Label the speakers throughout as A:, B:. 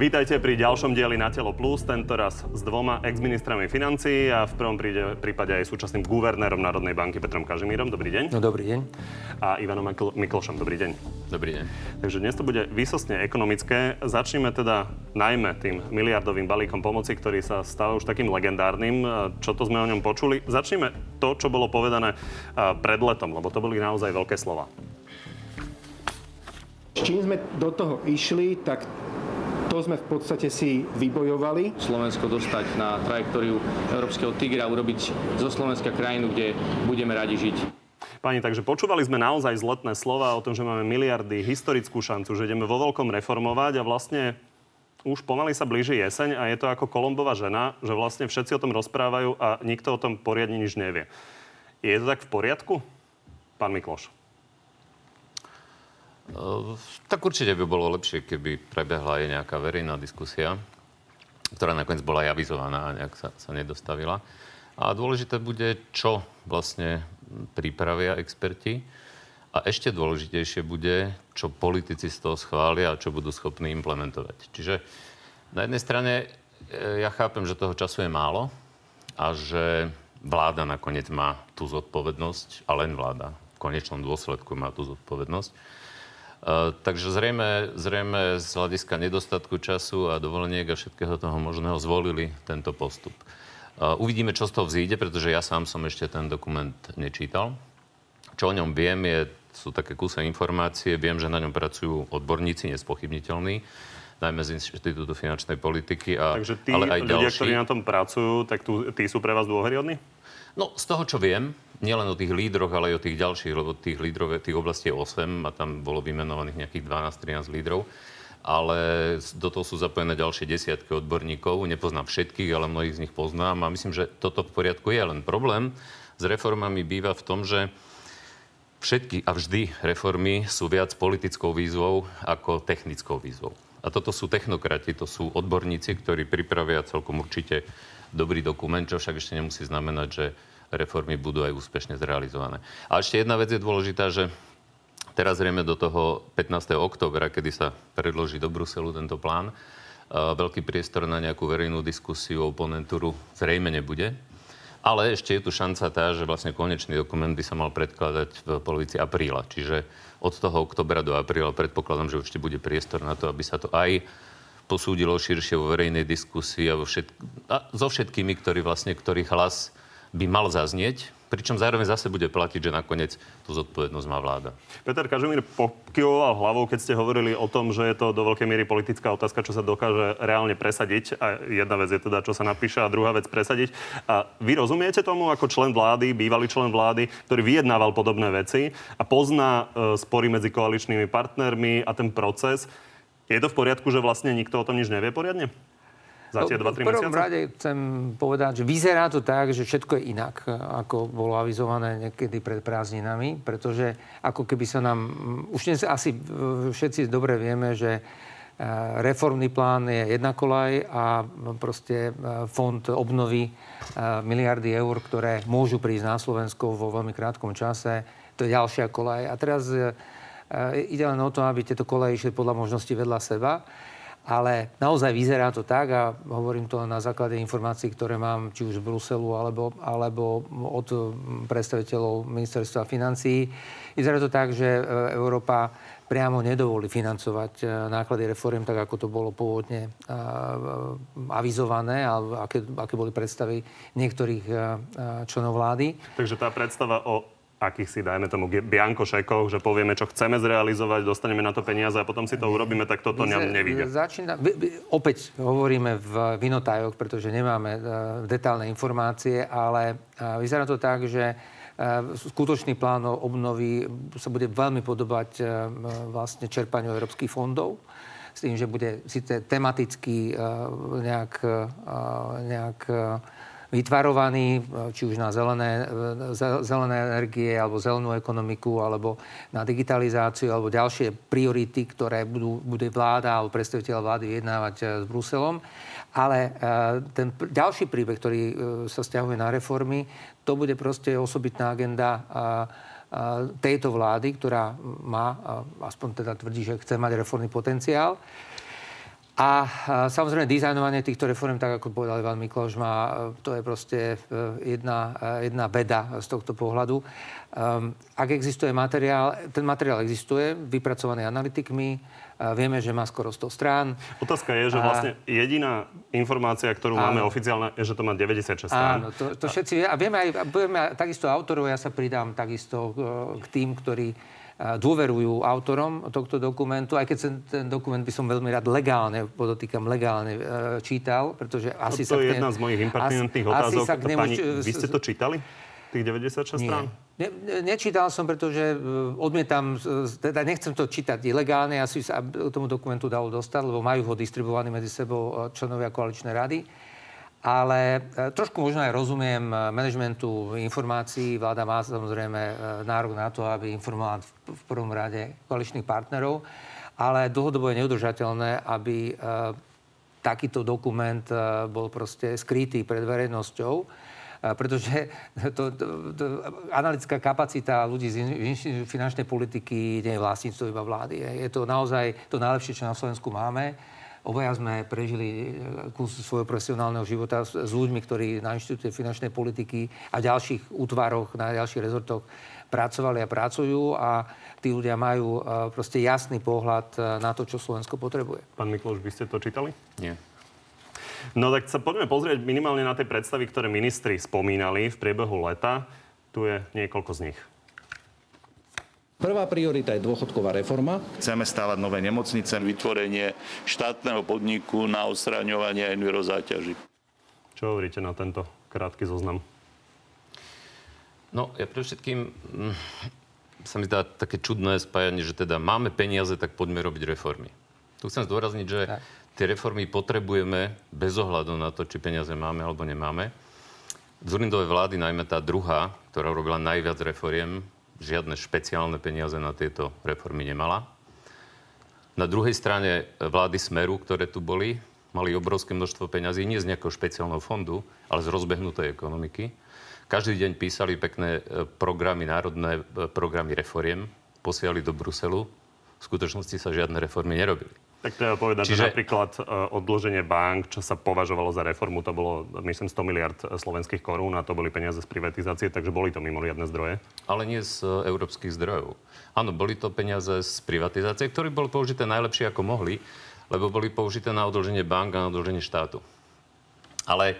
A: Vítajte pri ďalšom dieli Na telo plus, tento raz s dvoma ex-ministrami financií a v prvom prípade aj súčasným guvernérom Národnej banky Petrom Kažimírom. Dobrý deň.
B: No, dobrý deň.
A: A Ivanom Mikl- Miklošom. Dobrý deň.
C: Dobrý deň.
A: Takže dnes to bude výsostne ekonomické. Začneme teda najmä tým miliardovým balíkom pomoci, ktorý sa stáva už takým legendárnym. Čo to sme o ňom počuli? Začneme to, čo bolo povedané pred letom, lebo to boli naozaj veľké slova.
D: S čím sme do toho išli, tak to sme v podstate si vybojovali.
E: Slovensko dostať na trajektóriu Európskeho tigra, urobiť zo Slovenska krajinu, kde budeme radi žiť.
A: Pani, takže počúvali sme naozaj zletné slova o tom, že máme miliardy, historickú šancu, že ideme vo veľkom reformovať a vlastne už pomaly sa blíži jeseň a je to ako Kolombová žena, že vlastne všetci o tom rozprávajú a nikto o tom poriadne nič nevie. Je to tak v poriadku? Pán Mikloš.
C: Ehm, tak určite by bolo lepšie, keby prebehla aj nejaká verejná diskusia, ktorá nakoniec bola aj avizovaná a nejak sa, sa nedostavila. A dôležité bude, čo vlastne pripravia experti. A ešte dôležitejšie bude, čo politici z toho schvália a čo budú schopní implementovať. Čiže na jednej strane e, ja chápem, že toho času je málo a že vláda nakoniec má tú zodpovednosť, a len vláda v konečnom dôsledku má tú zodpovednosť Eh, takže zrejme, zrejme z hľadiska nedostatku času a dovoleniek a všetkého toho možného zvolili tento postup. Uh, uvidíme, čo z toho vzíde, pretože ja sám som ešte ten dokument nečítal. Čo o ňom viem, je, sú také kúse informácie. Viem, že na ňom pracujú odborníci, nespochybniteľní najmä z Inštitútu finančnej politiky a
A: Takže tí
C: ale aj
A: ľudia,
C: ďalší.
A: ktorí na tom pracujú, tak tu, tí sú pre vás dôveryhodní?
C: No, z toho, čo viem, nielen o tých lídroch, ale aj o tých ďalších, lebo tých lídrov, tých oblastí je 8 a tam bolo vymenovaných nejakých 12-13 lídrov. Ale do toho sú zapojené ďalšie desiatky odborníkov. Nepoznám všetkých, ale mnohých z nich poznám a myslím, že toto v poriadku je. Len problém s reformami býva v tom, že všetky a vždy reformy sú viac politickou výzvou ako technickou výzvou. A toto sú technokrati, to sú odborníci, ktorí pripravia celkom určite dobrý dokument, čo však ešte nemusí znamenať, že reformy budú aj úspešne zrealizované. A ešte jedna vec je dôležitá, že teraz zrejme do toho 15. oktobra, kedy sa predloží do Bruselu tento plán, veľký priestor na nejakú verejnú diskusiu, oponentúru zrejme nebude. Ale ešte je tu šanca tá, že vlastne konečný dokument by sa mal predkladať v polovici apríla. Čiže od toho oktobra do apríla predpokladám, že určite bude priestor na to, aby sa to aj posúdilo širšie vo verejnej diskusii a, vo všet... a so všetkými, ktorí vlastne, ktorých hlas by mal zaznieť, pričom zároveň zase bude platiť, že nakoniec tú zodpovednosť má vláda.
A: Peter Kažimír pokyvoval hlavou, keď ste hovorili o tom, že je to do veľkej miery politická otázka, čo sa dokáže reálne presadiť. A jedna vec je teda, čo sa napíše, a druhá vec presadiť. A vy rozumiete tomu ako člen vlády, bývalý člen vlády, ktorý vyjednával podobné veci a pozná e, spory medzi koaličnými partnermi a ten proces. Je to v poriadku, že vlastne nikto o tom nič nevie poriadne? Za tie 2-3
B: mesiace? V prvom rade chcem povedať, že vyzerá to tak, že všetko je inak, ako bolo avizované niekedy pred prázdninami, pretože ako keby sa nám... Už dnes asi všetci dobre vieme, že e, reformný plán je jedna kolaj a proste e, fond obnovy e, miliardy eur, ktoré môžu prísť na Slovensko vo veľmi krátkom čase. To je ďalšia kolaj. A teraz ide len o to, aby tieto koleje išli podľa možnosti vedľa seba. Ale naozaj vyzerá to tak a hovorím to na základe informácií, ktoré mám či už z Bruselu alebo, alebo od predstaviteľov ministerstva financií. Vyzerá to tak, že e, Európa priamo nedovolí financovať e, náklady reforiem tak, ako to bolo pôvodne e, avizované a aké, aké boli predstavy niektorých členov vlády.
A: Takže tá predstava o akýchsi, dajme tomu, bianko šekoch, že povieme, čo chceme zrealizovať, dostaneme na to peniaze a potom si to urobíme, tak toto nám nevíde.
B: Začína, opäť hovoríme v vinotájoch, pretože nemáme uh, detálne informácie, ale uh, vyzerá to tak, že uh, skutočný plán obnovy sa bude veľmi podobať vlastne čerpaniu európskych fondov s tým, že bude síce tematicky nejak, nejak vytvarovaný, či už na zelené, zelené energie, alebo zelenú ekonomiku, alebo na digitalizáciu, alebo ďalšie priority, ktoré budú, bude vláda alebo predstaviteľ vlády vyjednávať eh, s Bruselom. Ale ten ďalší príbeh, ktorý sa stiahuje na reformy, to bude proste osobitná agenda tejto vlády, ktorá má, aspoň teda tvrdí, že chce mať reformný potenciál. A, samozrejme dizajnovanie týchto reform, tak ako povedal Ivan Mikloš, má, to je proste jedna, jedna veda z tohto pohľadu. Um, ak existuje materiál, ten materiál existuje, vypracovaný analytikmi, vieme, že má skoro 100 strán.
A: Otázka je, že vlastne jediná informácia, ktorú áno. máme oficiálna, je, že to má 96 strán.
B: Áno, to, to všetci vie. A vieme aj, vieme takisto autorov, ja sa pridám takisto k tým, ktorí dôverujú autorom tohto dokumentu, aj keď ten, ten dokument by som veľmi rád legálne, podotýkam legálne, čítal, pretože asi
A: to
B: sa...
A: To je jedna z mojich impertinentných otázok. Pani, vy ste to čítali? Tých 96 strán?
B: Ne, nečítal som, pretože e, odmietam, teda nechcem to čítať ilegálne, asi sa tomu dokumentu dalo dostať, lebo majú ho distribuovaný medzi sebou e, členovia koaličnej rady. Ale e, trošku možno aj rozumiem manažmentu informácií. Vláda má samozrejme nárok na to, aby informovala v prvom rade koaličných partnerov, ale dlhodobo je neudržateľné, aby takýto dokument bol proste skrytý pred verejnosťou pretože to, to, to, analytická kapacita ľudí z finančnej politiky nie je vlastníctvo iba vlády. Je to naozaj to najlepšie, čo na Slovensku máme. Obaja sme prežili e, kus svojho profesionálneho života s, s ľuďmi, ktorí na Inštitúte finančnej politiky a ďalších útvaroch, na ďalších rezortoch pracovali a pracujú a tí ľudia majú e, proste jasný pohľad e, na to, čo Slovensko potrebuje.
A: Pán Mikloš, by ste to čítali?
C: Nie.
A: No tak sa poďme pozrieť minimálne na tie predstavy, ktoré ministri spomínali v priebehu leta. Tu je niekoľko z nich.
F: Prvá priorita je dôchodková reforma.
G: Chceme stávať nové nemocnice.
H: Vytvorenie štátneho podniku na odstraňovanie envirozáťaží.
A: Čo hovoríte na tento krátky zoznam?
C: No, ja pre všetkým mm, sa mi zdá také čudné spájanie, že teda máme peniaze, tak poďme robiť reformy. Tu chcem zdôrazniť, že tak tie reformy potrebujeme bez ohľadu na to, či peniaze máme alebo nemáme. Zurindové vlády, najmä tá druhá, ktorá robila najviac reforiem, žiadne špeciálne peniaze na tieto reformy nemala. Na druhej strane vlády Smeru, ktoré tu boli, mali obrovské množstvo peňazí, nie z nejakého špeciálneho fondu, ale z rozbehnutej ekonomiky. Každý deň písali pekné e, programy, národné e, programy reforiem, posielali do Bruselu. V skutočnosti sa žiadne reformy nerobili.
A: Tak treba povedať, Čiže... že napríklad uh, odloženie bank, čo sa považovalo za reformu, to bolo, myslím, 100 miliard e, slovenských korún a to boli peniaze z privatizácie, takže boli to mimoriadne zdroje.
C: Ale nie z uh, európskych zdrojov. Áno, boli to peniaze z privatizácie, ktoré boli použité najlepšie ako mohli, lebo boli použité na odloženie bank a na odloženie štátu. Ale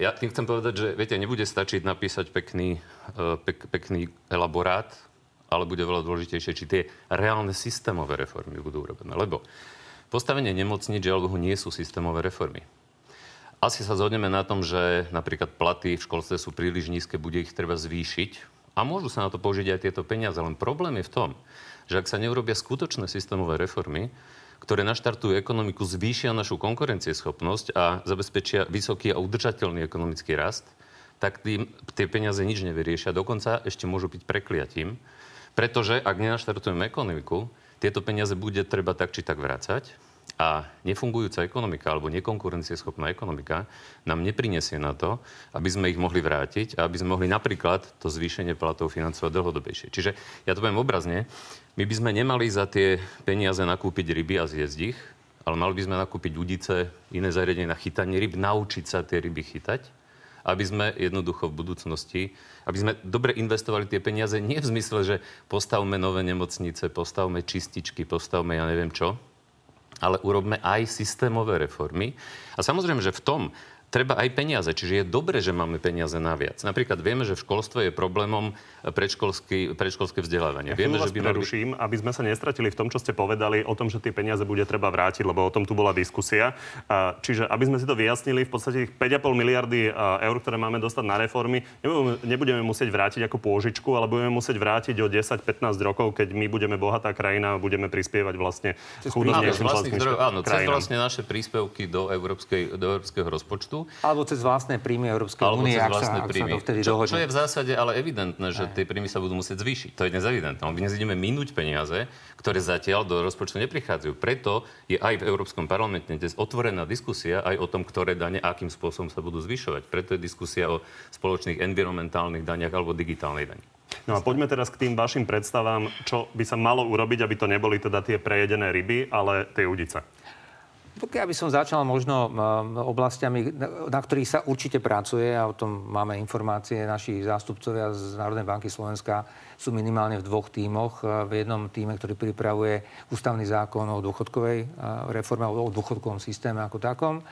C: ja tým chcem povedať, že viete, nebude stačiť napísať pekný, pek, pekný elaborát, ale bude veľa dôležitejšie, či tie reálne systémové reformy budú urobené. Lebo Postavenie nemocnic, žiaľ nie sú systémové reformy. Asi sa zhodneme na tom, že napríklad platy v školstve sú príliš nízke, bude ich treba zvýšiť a môžu sa na to použiť aj tieto peniaze. Len problém je v tom, že ak sa neurobia skutočné systémové reformy, ktoré naštartujú ekonomiku, zvýšia našu konkurencieschopnosť a zabezpečia vysoký a udržateľný ekonomický rast, tak tým, tie peniaze nič nevyriešia. Dokonca ešte môžu byť prekliatím, pretože ak nenaštartujeme ekonomiku, tieto peniaze bude treba tak či tak vrácať a nefungujúca ekonomika alebo nekonkurencieschopná ekonomika nám neprinesie na to, aby sme ich mohli vrátiť a aby sme mohli napríklad to zvýšenie platov financovať dlhodobejšie. Čiže ja to poviem obrazne, my by sme nemali za tie peniaze nakúpiť ryby a zjesť ich, ale mali by sme nakúpiť udice, iné zariadenie na chytanie ryb, naučiť sa tie ryby chytať aby sme jednoducho v budúcnosti, aby sme dobre investovali tie peniaze, nie v zmysle, že postavme nové nemocnice, postavme čističky, postavme ja neviem čo, ale urobme aj systémové reformy. A samozrejme, že v tom, treba aj peniaze. Čiže je dobre, že máme peniaze naviac. Napríklad vieme, že v školstve je problémom predškolské vzdelávanie.
A: Ja vieme, že by preruším, aby sme sa nestratili v tom, čo ste povedali o tom, že tie peniaze bude treba vrátiť, lebo o tom tu bola diskusia. Čiže aby sme si to vyjasnili, v podstate 5,5 miliardy eur, ktoré máme dostať na reformy, nebudeme musieť vrátiť ako pôžičku, ale budeme musieť vrátiť o 10-15 rokov, keď my budeme bohatá krajina a budeme prispievať vlastne chudobnejším členským
C: Áno, cez vlastne naše príspevky do, európskej, do európskeho rozpočtu štátu.
B: Alebo cez vlastné príjmy Európskej únie,
C: ak vlastné sa, príjmy. Ak sa čo, čo je v zásade ale evidentné, že tie príjmy sa budú musieť zvýšiť. To je dnes evidentné. My dnes ideme minúť peniaze, ktoré zatiaľ do rozpočtu neprichádzajú. Preto je aj v Európskom parlamente dnes otvorená diskusia aj o tom, ktoré dane akým spôsobom sa budú zvyšovať. Preto je diskusia o spoločných environmentálnych daniach alebo digitálnej dani.
A: No a poďme teraz k tým vašim predstavám, čo by sa malo urobiť, aby to neboli teda tie prejedené ryby, ale tie udice.
B: Pokiaľ by som začal možno oblastiami, na ktorých sa určite pracuje, a o tom máme informácie, naši zástupcovia z Národnej banky Slovenska sú minimálne v dvoch tímoch. V jednom týme, ktorý pripravuje ústavný zákon o dôchodkovej reforme, o dôchodkovom systéme ako takom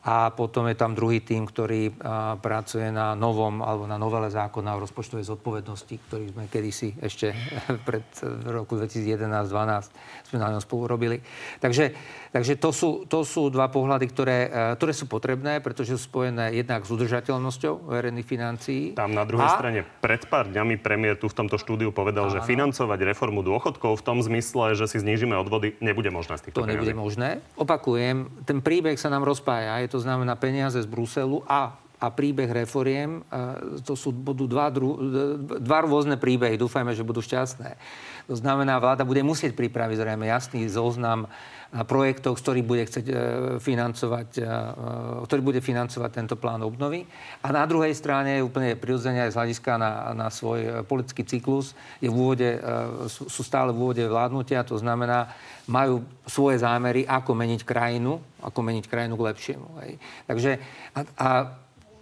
B: a potom je tam druhý tým, ktorý pracuje na novom alebo na novele zákona o rozpočtovej zodpovednosti, ktorý sme kedysi ešte pred roku 2011-2012 sme na ňom spolu robili. Takže, takže to, sú, to sú dva pohľady, ktoré, ktoré sú potrebné, pretože sú spojené jednak s udržateľnosťou verejných financií.
A: Tam na druhej a... strane pred pár dňami premiér tu v tomto štúdiu povedal, Áno. že financovať reformu dôchodkov v tom zmysle, že si znížime odvody, nebude možné z týchto
B: To peniazí. nebude možné. Opakujem, ten príbeh sa nám rozpája. Je to znamená peniaze z Bruselu a a príbeh reforiem, e, to sú, budú dva, dru, dva rôzne príbehy. Dúfajme, že budú šťastné. To znamená, vláda bude musieť pripraviť zrejme jasný zoznam projektov, ktorý bude chcieť e, financovať, e, ktorý bude financovať tento plán obnovy. A na druhej strane, úplne prirodzene aj z hľadiska na, na svoj politický cyklus, je v úvode, sú stále v úvode vládnutia, to znamená, majú svoje zámery, ako meniť krajinu, ako meniť krajinu k lepšiemu. Hej. Takže a, a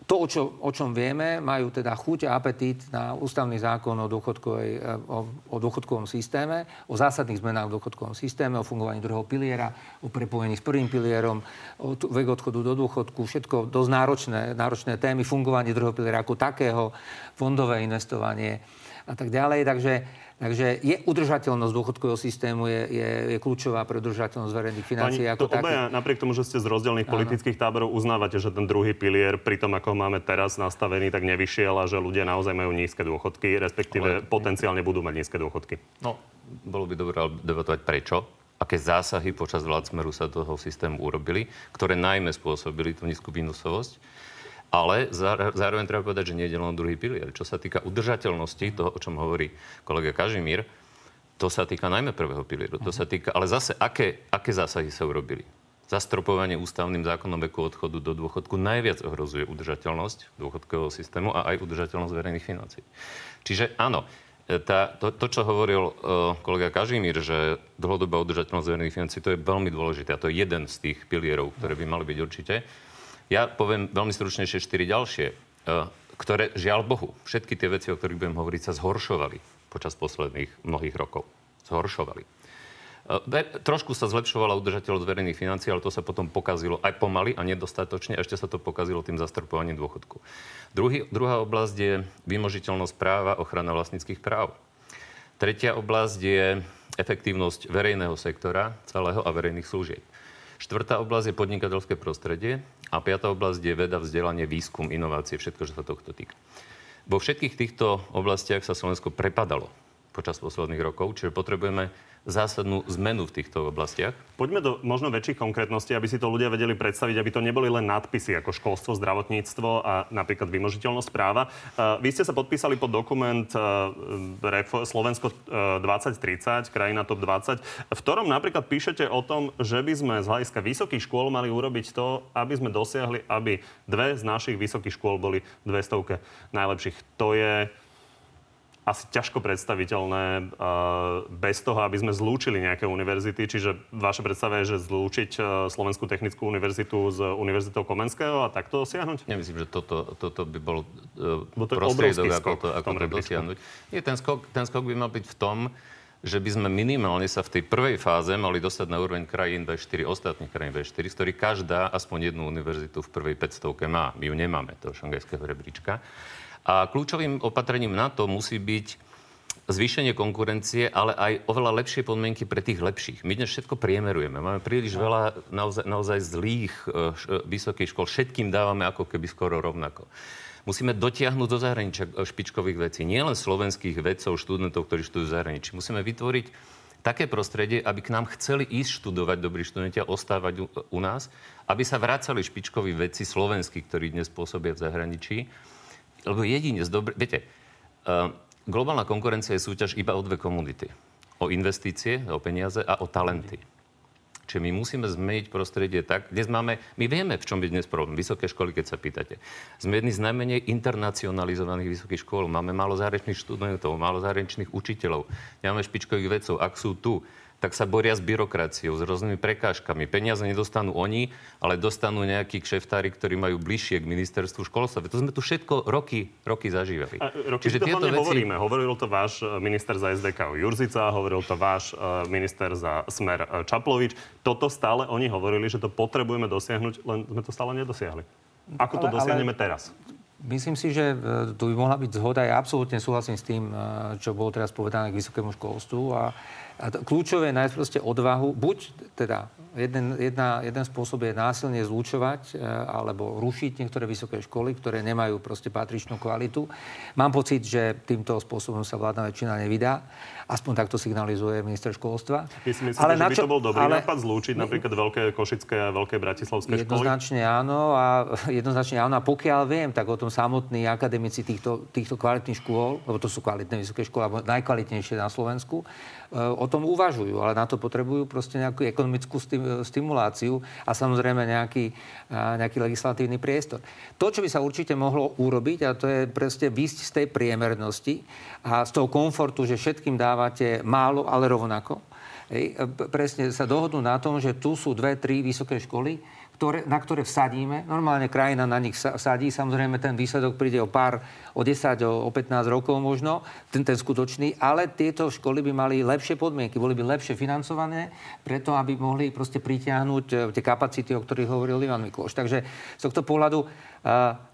B: to, o, čo, o čom vieme, majú teda chuť a apetít na ústavný zákon o, dôchodkovej, e, o, o dôchodkovom systéme, o zásadných zmenách v dôchodkovom systéme, o fungovaní druhého piliera, o prepojení s prvým pilierom, o vek odchodu do dôchodku, všetko dosť náročné, náročné témy, fungovanie druhého piliera ako takého, fondové investovanie a tak ďalej. Takže Takže je udržateľnosť dôchodkového systému je, je, je kľúčová pre udržateľnosť verejných financií.
A: Pani, ako to obaja, napriek tomu, že ste z rozdielných politických táborov, uznávate, že ten druhý pilier, pri tom, ako ho máme teraz nastavený, tak nevyšiel a že ľudia naozaj majú nízke dôchodky, respektíve Ale... potenciálne budú mať nízke dôchodky.
C: No, bolo by dobré debatovať prečo aké zásahy počas vlád Smeru sa toho systému urobili, ktoré najmä spôsobili tú nízku výnosovosť. Ale zároveň treba povedať, že nie je len druhý pilier. Čo sa týka udržateľnosti, toho, o čom hovorí kolega Kažimír, to sa týka najmä prvého pilieru. To sa týka, ale zase, aké, aké zásahy sa urobili? Zastropovanie ústavným zákonom veku odchodu do dôchodku najviac ohrozuje udržateľnosť dôchodkového systému a aj udržateľnosť verejných financií. Čiže áno, tá, to, to, čo hovoril uh, kolega Kažimír, že dlhodobá udržateľnosť verejných financií, to je veľmi dôležité. A to je jeden z tých pilierov, ktoré by mali byť určite. Ja poviem veľmi stručnejšie štyri ďalšie, e, ktoré, žiaľ Bohu, všetky tie veci, o ktorých budem hovoriť, sa zhoršovali počas posledných mnohých rokov. Zhoršovali. E, trošku sa zlepšovala udržateľnosť verejných financií, ale to sa potom pokazilo aj pomaly a nedostatočne. A ešte sa to pokazilo tým zastrpovaním dôchodku. Druhý, druhá oblasť je vymožiteľnosť práva, ochrana vlastníckých práv. Tretia oblasť je efektívnosť verejného sektora celého a verejných služieb. Štvrtá oblasť je podnikateľské prostredie a piatá oblasť je veda, vzdelanie, výskum, inovácie, všetko, čo sa tohto týka. Vo všetkých týchto oblastiach sa Slovensko prepadalo počas posledných rokov, čiže potrebujeme zásadnú zmenu v týchto oblastiach.
A: Poďme do možno väčších konkrétností, aby si to ľudia vedeli predstaviť, aby to neboli len nadpisy ako školstvo, zdravotníctvo a napríklad vymožiteľnosť práva. Uh, vy ste sa podpísali pod dokument Refo- Slovensko uh, 2030, krajina top 20, v ktorom napríklad píšete o tom, že by sme z hľadiska vysokých škôl mali urobiť to, aby sme dosiahli, aby dve z našich vysokých škôl boli 200 najlepších. To je asi ťažko predstaviteľné uh, bez toho, aby sme zlúčili nejaké univerzity. Čiže vaša predstava je, že zlúčiť uh, Slovenskú technickú univerzitu s Univerzitou Komenského a takto dosiahnuť?
C: Nemyslím, že toto, toto by bol uh, prostriedok, ako to, ako to dosiahnuť. Nie, ten skok, ten skok by mal byť v tom, že by sme minimálne sa v tej prvej fáze mali dostať na úroveň krajín 24, ostatných krajín 24, z ktorých každá aspoň jednu univerzitu v prvej 500 má. My ju nemáme, toho šangajského rebríčka. A kľúčovým opatrením na to musí byť zvýšenie konkurencie, ale aj oveľa lepšie podmienky pre tých lepších. My dnes všetko priemerujeme. Máme príliš veľa naozaj, naozaj zlých uh, vysokých škôl. Všetkým dávame ako keby skoro rovnako. Musíme dotiahnuť do zahraničia e, špičkových vecí. Nie len slovenských vedcov, študentov, ktorí študujú v zahraničí. Musíme vytvoriť také prostredie, aby k nám chceli ísť študovať dobrí študenti a ostávať u, u nás, aby sa vracali špičkoví vedci slovenskí, ktorí dnes pôsobia v zahraničí lebo jedine z dobre... Viete, uh, globálna konkurencia je súťaž iba o dve komunity. O investície, o peniaze a o talenty. Čiže my musíme zmeniť prostredie tak. Dnes máme, my vieme, v čom je dnes problém. Vysoké školy, keď sa pýtate. Sme jedni z najmenej internacionalizovaných vysokých škôl. Máme málo zahraničných študentov, málo zahraničných učiteľov. Nemáme špičkových vedcov. Ak sú tu tak sa boria s byrokraciou, s rôznymi prekážkami. Peniaze nedostanú oni, ale dostanú nejakí kšeftári, ktorí majú bližšie k ministerstvu školstva. To sme tu všetko roky, roky zažívali.
A: A, roky Čiže tieto veci... hovoríme. Hovoril to váš e, minister za SDK Jurzica, hovoril to váš uh, minister za Smer uh, Čaplovič. Toto stále oni hovorili, že to potrebujeme dosiahnuť, len sme to stále nedosiahli. Ako to ale, dosiahneme ale... teraz?
B: Myslím si, že tu by mohla byť zhoda. Ja absolútne súhlasím s tým, čo bolo teraz povedané k vysokému školstvu. A a kľúčové je nájsť odvahu, buď teda jeden, jedna, jeden spôsob je násilne zlúčovať e, alebo rušiť niektoré vysoké školy, ktoré nemajú proste patričnú kvalitu. Mám pocit, že týmto spôsobom sa vládna väčšina nevydá. Aspoň takto signalizuje minister školstva.
A: Myslím, myslíte, ale že by čo, to bol dobrý ale, nápad zlúčiť napríklad veľké košické a veľké bratislavské
B: školy? Jednoznačne áno a jednoznačne áno. A pokiaľ viem, tak o tom samotní akademici týchto, týchto kvalitných škôl, lebo to sú kvalitné vysoké školy, alebo najkvalitnejšie na Slovensku, e, o tom uvažujú, ale na to potrebujú proste nejakú ekonomickú stimuláciu a samozrejme nejaký, nejaký legislatívny priestor. To, čo by sa určite mohlo urobiť, a to je proste vysť z tej priemernosti a z toho komfortu, že všetkým dáva dávate málo, ale rovnako. Hej, presne sa dohodnú na tom, že tu sú dve, tri vysoké školy, ktoré, na ktoré vsadíme. Normálne krajina na nich vsadí. Samozrejme, ten výsledok príde o pár, o 10, o, o 15 rokov možno, ten, ten skutočný. Ale tieto školy by mali lepšie podmienky, boli by lepšie financované, preto aby mohli proste pritiahnuť e, tie kapacity, o ktorých hovoril Ivan Mikloš. Takže z tohto pohľadu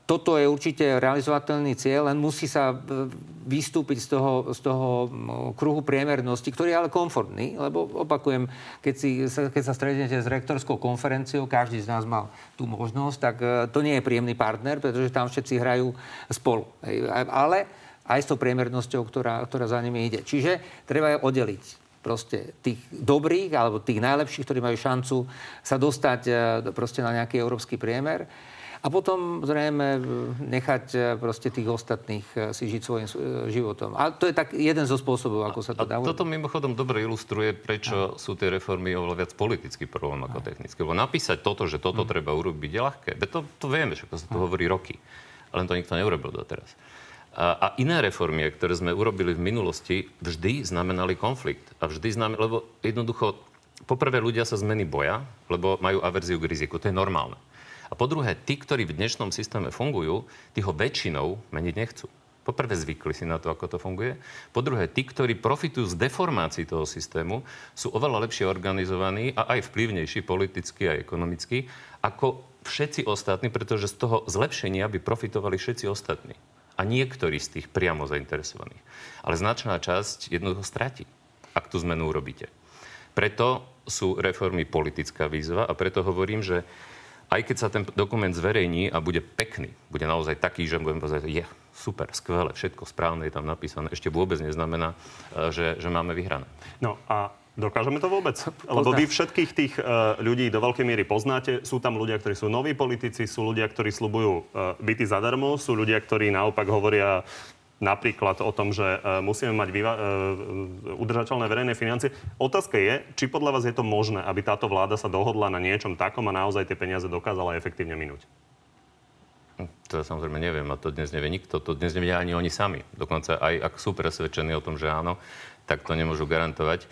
B: toto je určite realizovateľný cieľ, len musí sa e, vystúpiť z toho, z toho kruhu priemernosti, ktorý je ale komfortný, lebo opakujem, keď, si, keď sa stretnete s rektorskou konferenciou, každý z nás mal tú možnosť, tak e, to nie je príjemný partner, pretože tam všetci hrajú spolu. Ale aj s tou priemernosťou, ktorá, ktorá za nimi ide. Čiže treba je oddeliť proste tých dobrých alebo tých najlepších, ktorí majú šancu sa dostať e, proste na nejaký európsky priemer a potom zrejme nechať e, proste tých ostatných e, si žiť svojím e, životom. A to je tak jeden zo spôsobov, ako sa to dá
C: urobiť. Toto mimochodom dobre ilustruje, prečo a. sú tie reformy oveľa viac politický problém ako technický. Lebo napísať toto, že toto hmm. treba urobiť, je ľahké. To, to vieme, že to sa to hovorí roky. Ale to nikto neurobil doteraz. A, a iné reformy, ktoré sme urobili v minulosti, vždy znamenali konflikt. A vždy znamenali, lebo jednoducho, poprvé ľudia sa zmeny boja, lebo majú averziu k riziku. To je normálne. A po druhé, tí, ktorí v dnešnom systéme fungujú, tí ho väčšinou meniť nechcú. Poprvé zvykli si na to, ako to funguje. Po druhé, tí, ktorí profitujú z deformácií toho systému, sú oveľa lepšie organizovaní a aj vplyvnejší politicky a ekonomicky ako všetci ostatní, pretože z toho zlepšenia by profitovali všetci ostatní. A niektorí z tých priamo zainteresovaných. Ale značná časť jednoducho stratí, ak tú zmenu urobíte. Preto sú reformy politická výzva a preto hovorím, že aj keď sa ten dokument zverejní a bude pekný, bude naozaj taký, že budem povedať, je super, skvelé, všetko správne je tam napísané, ešte vôbec neznamená, e, že, že máme vyhrané.
A: No a Dokážeme to vôbec? Lebo vy všetkých tých uh, ľudí do veľkej miery poznáte. Sú tam ľudia, ktorí sú noví politici, sú ľudia, ktorí slubujú uh, byty zadarmo, sú ľudia, ktorí naopak hovoria napríklad o tom, že e, musíme mať vyva- e, udržateľné verejné financie. Otázka je, či podľa vás je to možné, aby táto vláda sa dohodla na niečom takom a naozaj tie peniaze dokázala efektívne minúť.
C: To ja samozrejme neviem a to dnes nevie nikto. To dnes nevedia ani oni sami. Dokonca aj ak sú presvedčení o tom, že áno, tak to nemôžu garantovať.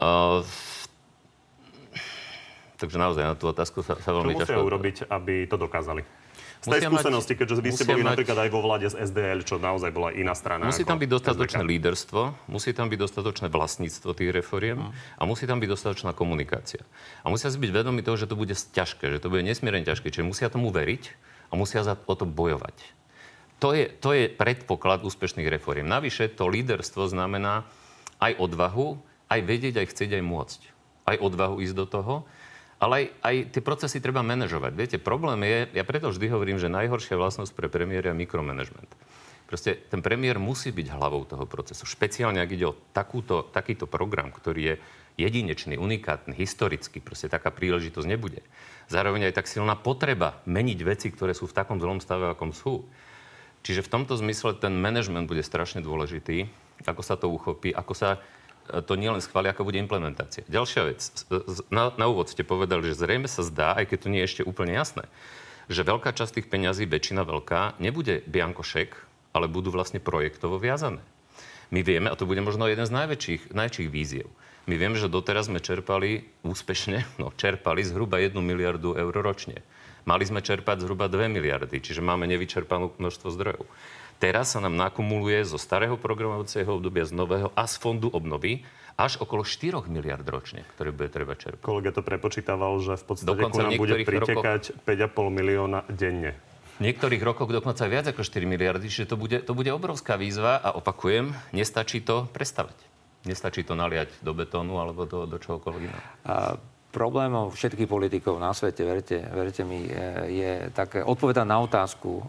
C: Uh, takže naozaj na tú otázku sa, sa veľmi ťažko...
A: Čo musia urobiť, aby to dokázali? Z tej skúsenosti, mať, keďže vy ste boli mať, napríklad aj vo vláde z SDL, čo naozaj bola iná strana.
C: Musí tam byť dostatočné SDK. líderstvo, musí tam byť dostatočné vlastníctvo tých reforiem hmm. a musí tam byť dostatočná komunikácia. A musia si byť vedomi toho, že to bude ťažké, že to bude nesmierne ťažké, čiže musia tomu veriť a musia za o to bojovať. To je, to je predpoklad úspešných reforiem. Navyše to líderstvo znamená aj odvahu, aj vedieť, aj chcieť, aj môcť. Aj odvahu ísť do toho ale aj, aj tie procesy treba manažovať. Viete, problém je, ja preto vždy hovorím, že najhoršia vlastnosť pre premiéra je mikromanagement. Proste ten premiér musí byť hlavou toho procesu. Špeciálne, ak ide o takúto, takýto program, ktorý je jedinečný, unikátny, historický, proste taká príležitosť nebude. Zároveň aj tak silná potreba meniť veci, ktoré sú v takom zlom stave, akom sú. Čiže v tomto zmysle ten manažment bude strašne dôležitý, ako sa to uchopí, ako sa to nielen schvália, ako bude implementácia. Ďalšia vec. Na, na úvod ste povedali, že zrejme sa zdá, aj keď to nie je ešte úplne jasné, že veľká časť tých peňazí, väčšina veľká, nebude biankošek, ale budú vlastne projektovo viazané. My vieme, a to bude možno jeden z najväčších, najväčších víziev, my vieme, že doteraz sme čerpali úspešne, no čerpali zhruba 1 miliardu eur ročne. Mali sme čerpať zhruba 2 miliardy, čiže máme nevyčerpanú množstvo zdrojov. Teraz sa nám nakumuluje zo starého programovacieho obdobia, z nového a z fondu obnovy až okolo 4 miliard ročne, ktoré bude treba čerpať.
A: Kolega to prepočítaval, že v podstate Dokonca ku nám bude pritekať rokoch... 5,5 milióna denne.
C: V niektorých rokoch dokonca viac ako 4 miliardy, čiže to bude, to bude obrovská výzva a opakujem, nestačí to prestavať. Nestačí to naliať do betónu alebo do, do čohokoľvek iného. A
B: problémov všetkých politikov na svete, verte, verte mi, je také odpovedať na otázku,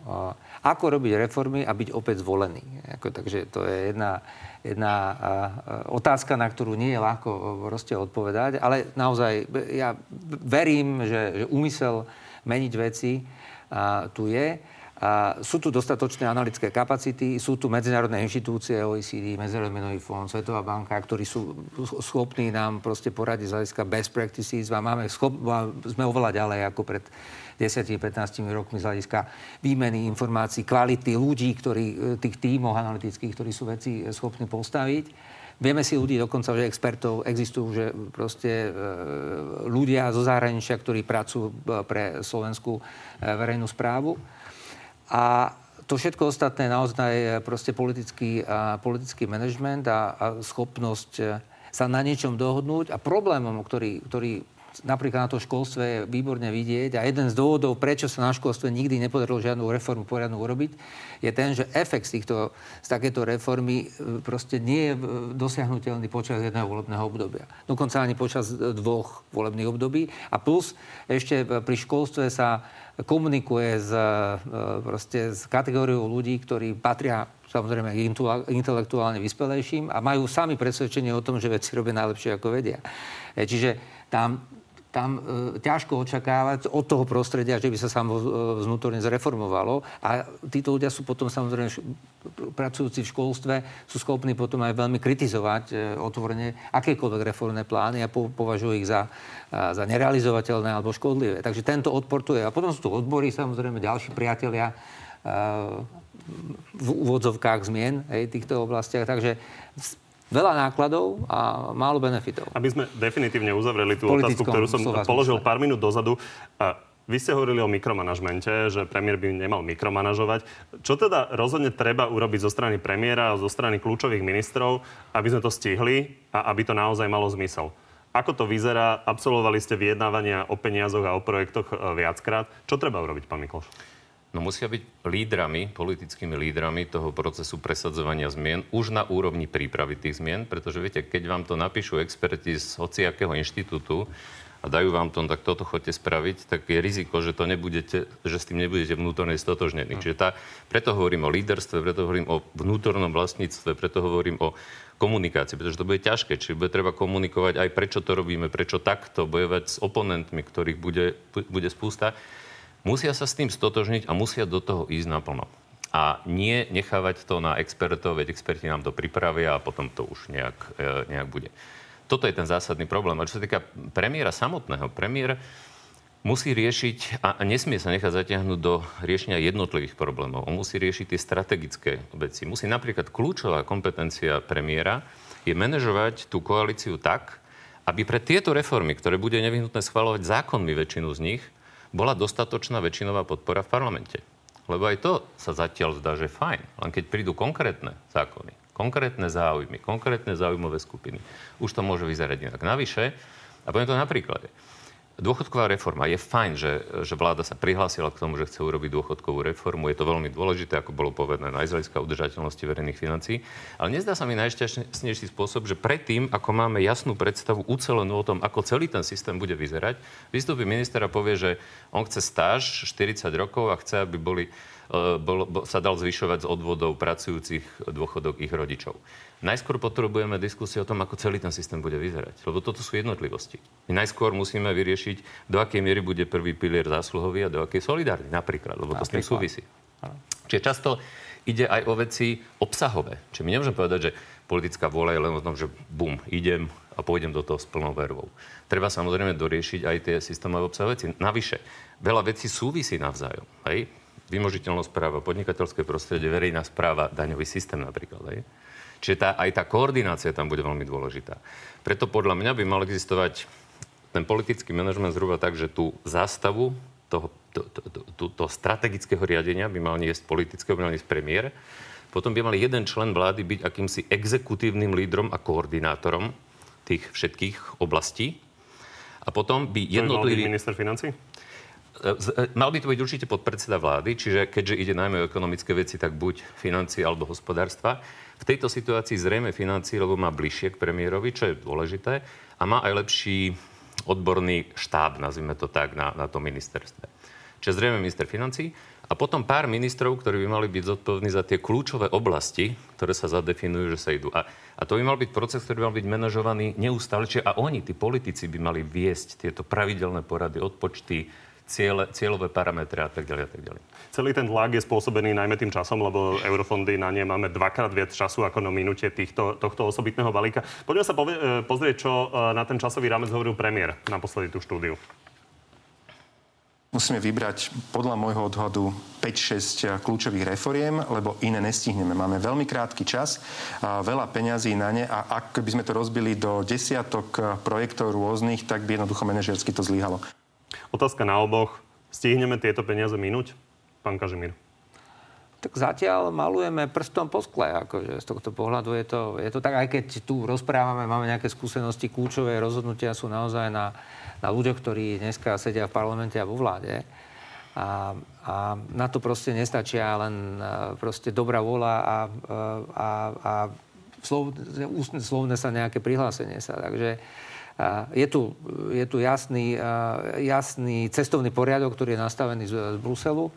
B: ako robiť reformy a byť opäť zvolený. Takže to je jedna, jedna otázka, na ktorú nie je ľahko proste odpovedať, ale naozaj ja verím, že, že úmysel meniť veci tu je. A sú tu dostatočné analytické kapacity, sú tu medzinárodné inštitúcie, OECD, Medzinárodný menový fond, Svetová banka, ktorí sú schopní nám proste poradiť z hľadiska best practices a máme schop, sme oveľa ďalej ako pred 10-15 rokmi z hľadiska výmeny informácií, kvality ľudí, ktorí, e, tých tímov analytických, ktorí sú veci schopní postaviť. Vieme si ľudí, dokonca že expertov existujú, že proste e, ľudia zo zahraničia, ktorí pracujú e, pre slovenskú verejnú správu. A to všetko ostatné naozaj je proste politický, a, politický manažment a, a schopnosť e, sa na niečom dohodnúť. A problémom, ktorý, ktorý napríklad na to školstve je výborne vidieť a jeden z dôvodov, prečo sa na školstve nikdy nepodarilo žiadnu reformu poriadnu urobiť, je ten, že efekt z, týchto, z takéto reformy e, proste nie je e, dosiahnutelný počas jedného volebného obdobia. Dokonca ani počas dvoch volebných období. A plus ešte pri školstve sa komunikuje s, e, proste, s kategóriou ľudí, ktorí patria samozrejme intelektuálne vyspelejším a majú sami presvedčenie o tom, že veci robia najlepšie, ako vedia. E, čiže tam tam e, ťažko očakávať od toho prostredia, že by sa samo e, vnútorne zreformovalo. A títo ľudia sú potom samozrejme pracujúci v školstve, sú schopní potom aj veľmi kritizovať e, otvorene akékoľvek reformné plány a po, považujú ich za, za nerealizovateľné alebo škodlivé. Takže tento odpor tu je. A potom sú tu odbory, samozrejme ďalší priatelia v úvodzovkách zmien hej, týchto oblastiach. Takže veľa nákladov a málo benefitov.
A: Aby sme definitívne uzavreli tú otázku, ktorú som položil pár minút dozadu. Vy ste hovorili o mikromanažmente, že premiér by nemal mikromanažovať. Čo teda rozhodne treba urobiť zo strany premiéra a zo strany kľúčových ministrov, aby sme to stihli a aby to naozaj malo zmysel? Ako to vyzerá? Absolvovali ste vyjednávania o peniazoch a o projektoch e, viackrát. Čo treba urobiť, pán Mikloš?
C: No musia byť lídrami, politickými lídrami toho procesu presadzovania zmien už na úrovni prípravy tých zmien, pretože viete, keď vám to napíšu experti z hociakého inštitútu a dajú vám to, tak toto chodte spraviť, tak je riziko, že, to nebudete, že s tým nebudete vnútorne stotožnení. Hm. Čiže tá, preto hovorím o líderstve, preto hovorím o vnútornom vlastníctve, preto hovorím o komunikácii, pretože to bude ťažké. Čiže bude treba komunikovať aj prečo to robíme, prečo takto, bojovať s oponentmi, ktorých bude, bude spústa musia sa s tým stotožniť a musia do toho ísť naplno. A nie nechávať to na expertov, veď experti nám to pripravia a potom to už nejak, e, nejak bude. Toto je ten zásadný problém. A čo sa týka premiéra samotného, premiér musí riešiť a nesmie sa nechať zatiahnuť do riešenia jednotlivých problémov. On musí riešiť tie strategické veci. Musí napríklad kľúčová kompetencia premiéra je manažovať tú koalíciu tak, aby pre tieto reformy, ktoré bude nevyhnutné schvalovať zákonmi väčšinu z nich, bola dostatočná väčšinová podpora v parlamente. Lebo aj to sa zatiaľ zdá, že fajn. Len keď prídu konkrétne zákony, konkrétne záujmy, konkrétne záujmové skupiny, už to môže vyzerať inak. Navyše, a poviem to na príklade, Dôchodková reforma. Je fajn, že, že vláda sa prihlásila k tomu, že chce urobiť dôchodkovú reformu. Je to veľmi dôležité, ako bolo povedané, aj z hľadiska udržateľnosti verejných financií. Ale nezdá sa mi najšťastnejší spôsob, že predtým, ako máme jasnú predstavu ucelenú o tom, ako celý ten systém bude vyzerať, vystúpi minister a povie, že on chce stáž 40 rokov a chce, aby boli bol, bol, sa dal zvyšovať z odvodov pracujúcich dôchodok ich rodičov. Najskôr potrebujeme diskusiu o tom, ako celý ten systém bude vyzerať. Lebo toto sú jednotlivosti. My najskôr musíme vyriešiť, do akej miery bude prvý pilier zásluhový a do akej solidárny napríklad, lebo to napríklad. s tým súvisí. Čiže často ide aj o veci obsahové. Čiže my nemôžeme povedať, že politická vôľa je len o tom, že bum, idem a pôjdem do toho s plnou vervou. Treba samozrejme doriešiť aj tie systémové obsahové veci. Navyše, veľa vecí súvisí navzájom. Hej? Vymožiteľnosť práva, podnikateľské prostredie, verejná správa, daňový systém napríklad. Aj? Čiže tá, aj tá koordinácia tam bude veľmi dôležitá. Preto podľa mňa by mal existovať ten politický manažment zhruba tak, že tú zástavu toho, to, to, to, to, to strategického riadenia by mal niesť politického, by mal niesť premiér. Potom by mal jeden člen vlády byť akýmsi exekutívnym lídrom a koordinátorom tých všetkých oblastí. A potom by jednotlivý...
A: minister financí?
C: E, mal by to byť určite podpredseda vlády, čiže keďže ide najmä o ekonomické veci, tak buď financie alebo hospodárstva. V tejto situácii zrejme financie, lebo má bližšie k premiérovi, čo je dôležité, a má aj lepší odborný štáb, nazvime to tak, na, na tom ministerstve. Čiže zrejme minister financí a potom pár ministrov, ktorí by mali byť zodpovední za tie kľúčové oblasti, ktoré sa zadefinujú, že sa idú. A, a to by mal byť proces, ktorý by mal byť manažovaný neustále. Čiže a oni, tí politici, by mali viesť tieto pravidelné porady, odpočty, ciele, cieľové parametre a tak ďalej a tak ďalej.
A: Celý ten tlak je spôsobený najmä tým časom, lebo eurofondy na ne máme dvakrát viac času ako na minúte týchto, tohto osobitného balíka. Poďme sa povie, e, pozrieť, čo e, na ten časový rámec hovoril premiér naposledy tú štúdiu.
D: Musíme vybrať podľa môjho odhadu 5-6 kľúčových reforiem, lebo iné nestihneme. Máme veľmi krátky čas, a veľa peňazí na ne a ak by sme to rozbili do desiatok projektov rôznych, tak by jednoducho manažersky to zlyhalo.
A: Otázka na oboch. Stihneme tieto peniaze minúť? Pán Kažimír.
B: Tak zatiaľ malujeme prstom po skle. Akože z tohto pohľadu je to, je to tak, aj keď tu rozprávame, máme nejaké skúsenosti, kľúčové rozhodnutia sú naozaj na, na ľuďoch, ktorí dneska sedia v parlamente a vo vláde. A, a na to proste nestačia len proste dobrá vôľa a, a, a, a slov, slovné sa nejaké prihlásenie sa. Takže je tu, je tu jasný, jasný cestovný poriadok, ktorý je nastavený z, z Bruselu.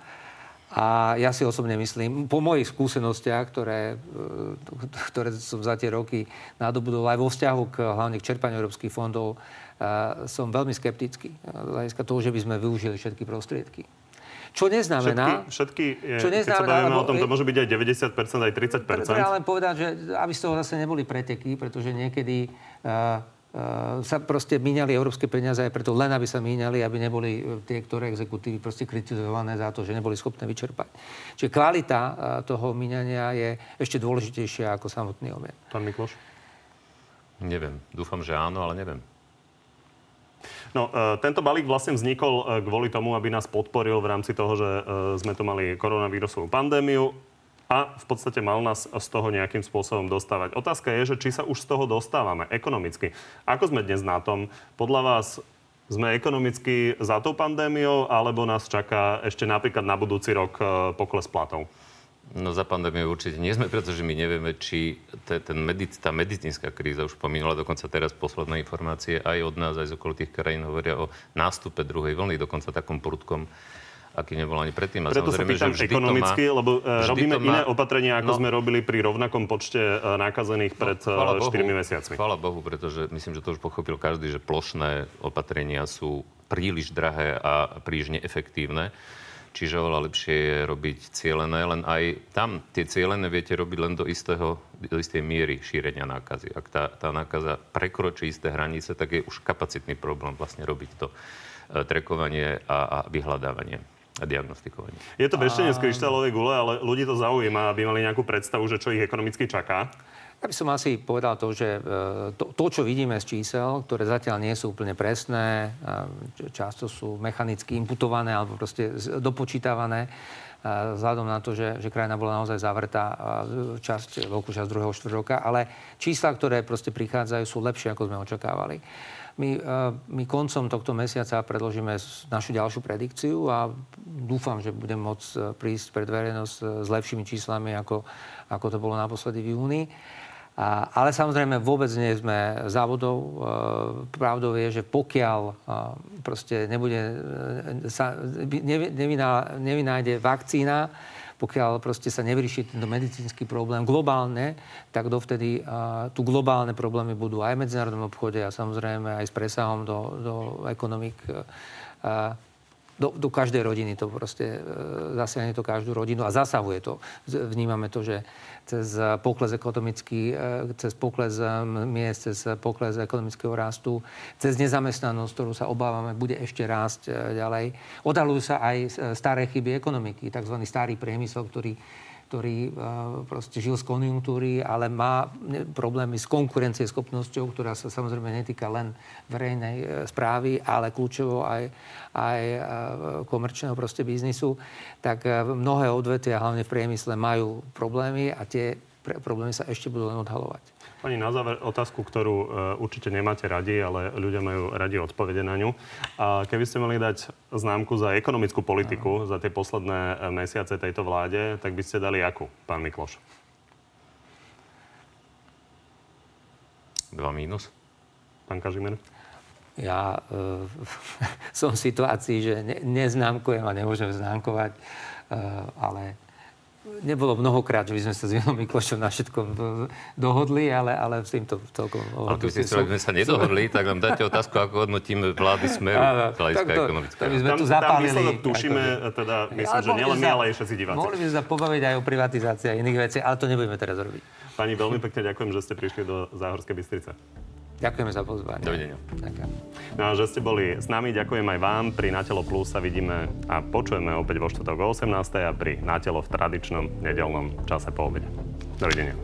B: A ja si osobne myslím, po mojich skúsenostiach, ktoré, e, ktoré som za tie roky nadobudol aj vo vzťahu k hlavne k čerpaniu európskych fondov, som veľmi skeptický z hľadiska toho, že by sme využili všetky prostriedky. Čo neznamená...
A: Všetky, všetky čo neznamená, keď sa bavíme o tom, to môže byť aj 90%, aj 30%.
B: Treba len povedať, že aby z toho zase neboli preteky, pretože niekedy uh, sa proste míňali európske peniaze aj preto len, aby sa míňali, aby neboli eh, tie, ktoré exekutívy proste kritizované za to, že neboli schopné vyčerpať. Čiže kvalita eh, toho míňania je ešte dôležitejšia ako samotný objem.
A: Pán Mikloš?
C: Neviem. Dúfam, že áno, ale neviem.
A: No, e, tento balík vlastne vznikol e, kvôli tomu, aby nás podporil v rámci toho, že e, sme tu mali koronavírusovú pandémiu a v podstate mal nás z toho nejakým spôsobom dostávať. Otázka je, že či sa už z toho dostávame ekonomicky. Ako sme dnes na tom? Podľa vás sme ekonomicky za tou pandémiou, alebo nás čaká ešte napríklad na budúci rok e, pokles platov?
C: No za pandémiu určite nie sme, pretože my nevieme, či ten medic, tá medicínska kríza už pomínala, dokonca teraz posledné informácie aj od nás, aj z okolitých krajín hovoria o nástupe druhej vlny, dokonca takom prudkom aký nebol ani predtým.
A: A Preto sa pýtam že ekonomicky, má, lebo uh, robíme má, iné opatrenia, ako no, sme robili pri rovnakom počte uh, nakazených no, pred uh, 4 Bohu, mesiacmi.
C: Chvála Bohu, pretože myslím, že to už pochopil každý, že plošné opatrenia sú príliš drahé a príliš neefektívne. Čiže oveľa lepšie je robiť cieľené, len aj tam tie cieľené viete robiť len do, istého, do istej miery šírenia nákazy. Ak tá, tá nákaza prekročí isté hranice, tak je už kapacitný problém vlastne robiť to trekovanie a, a vyhľadávanie a diagnostikovanie.
A: Je to beštenie z kryštálovej gule, ale ľudí to zaujíma, aby mali nejakú predstavu, že čo ich ekonomicky čaká.
B: Ja by som asi povedal to, že e, to, to, čo vidíme z čísel, ktoré zatiaľ nie sú úplne presné, často sú mechanicky imputované alebo proste dopočítavané, vzhľadom na to, že, že krajina bola naozaj zavretá časť, veľkú časť druhého štvrť roka, ale čísla, ktoré proste prichádzajú, sú lepšie, ako sme očakávali. My, e, my koncom tohto mesiaca predložíme našu ďalšiu predikciu a dúfam, že budem môcť e, prísť pred verejnosť e, s lepšími číslami, ako, ako to bolo naposledy v júni. A, ale samozrejme vôbec nie sme závodov. E, pravdou je, že pokiaľ e, proste nebude, sa, nevyná, nevynájde vakcína, pokiaľ proste sa nevyrieši tento medicínsky problém globálne, tak dovtedy uh, tu globálne problémy budú aj v medzinárodnom obchode a samozrejme aj s presahom do, do ekonomik. Uh, do, do každej rodiny to proste uh, zasiahne to každú rodinu a zasahuje to. Vnímame to, že cez pokles ekonomický, cez pokles miest, cez pokles ekonomického rastu, cez nezamestnanosť, ktorú sa obávame, bude ešte rásť ďalej. Odhalujú sa aj staré chyby ekonomiky, tzv. starý priemysel, ktorý ktorý proste žil z konjunktúry, ale má problémy s konkurencieschopnosťou, ktorá sa samozrejme netýka len verejnej správy, ale kľúčovo aj, aj komerčného proste biznisu, tak mnohé odvetvia, hlavne v priemysle, majú problémy a tie problémy sa ešte budú len odhalovať.
A: Pani, na záver otázku, ktorú uh, určite nemáte radi, ale ľudia majú radi odpovede na ňu. A keby ste mali dať známku za ekonomickú politiku za tie posledné e, mesiace tejto vláde, tak by ste dali akú, pán Mikloš?
C: Dva mínus.
A: Pán Kažimir?
B: Ja uh, som v situácii, že ne, neznámkujem a nemôžem známkovať, uh, ale nebolo mnohokrát, že by sme sa s Vilom Miklošom na všetko dohodli, ale, ale s týmto celkom...
C: Ale keby ste chceli, sme sa nedohodli, tak nám dáte otázku, ako hodnotíme vlády Smeru z hľadiska ekonomického.
B: tu zapálili.
A: Tam tušíme, teda myslím, že nielen my, ale aj všetci diváci.
B: Mohli by sme sa pobaviť aj o privatizácii a iných veciach, ale to nebudeme teraz robiť.
A: Pani, veľmi pekne ďakujem, že ste prišli do Záhorskej Bystrice.
B: Ďakujeme za pozvanie.
C: Dovidenia.
B: Ďakujem.
A: No a že ste boli s nami, ďakujem aj vám. Pri Natelo Plus sa vidíme a počujeme opäť vo štvrtok o 18. a pri Natelo v tradičnom nedelnom čase po obede. Dovidenia.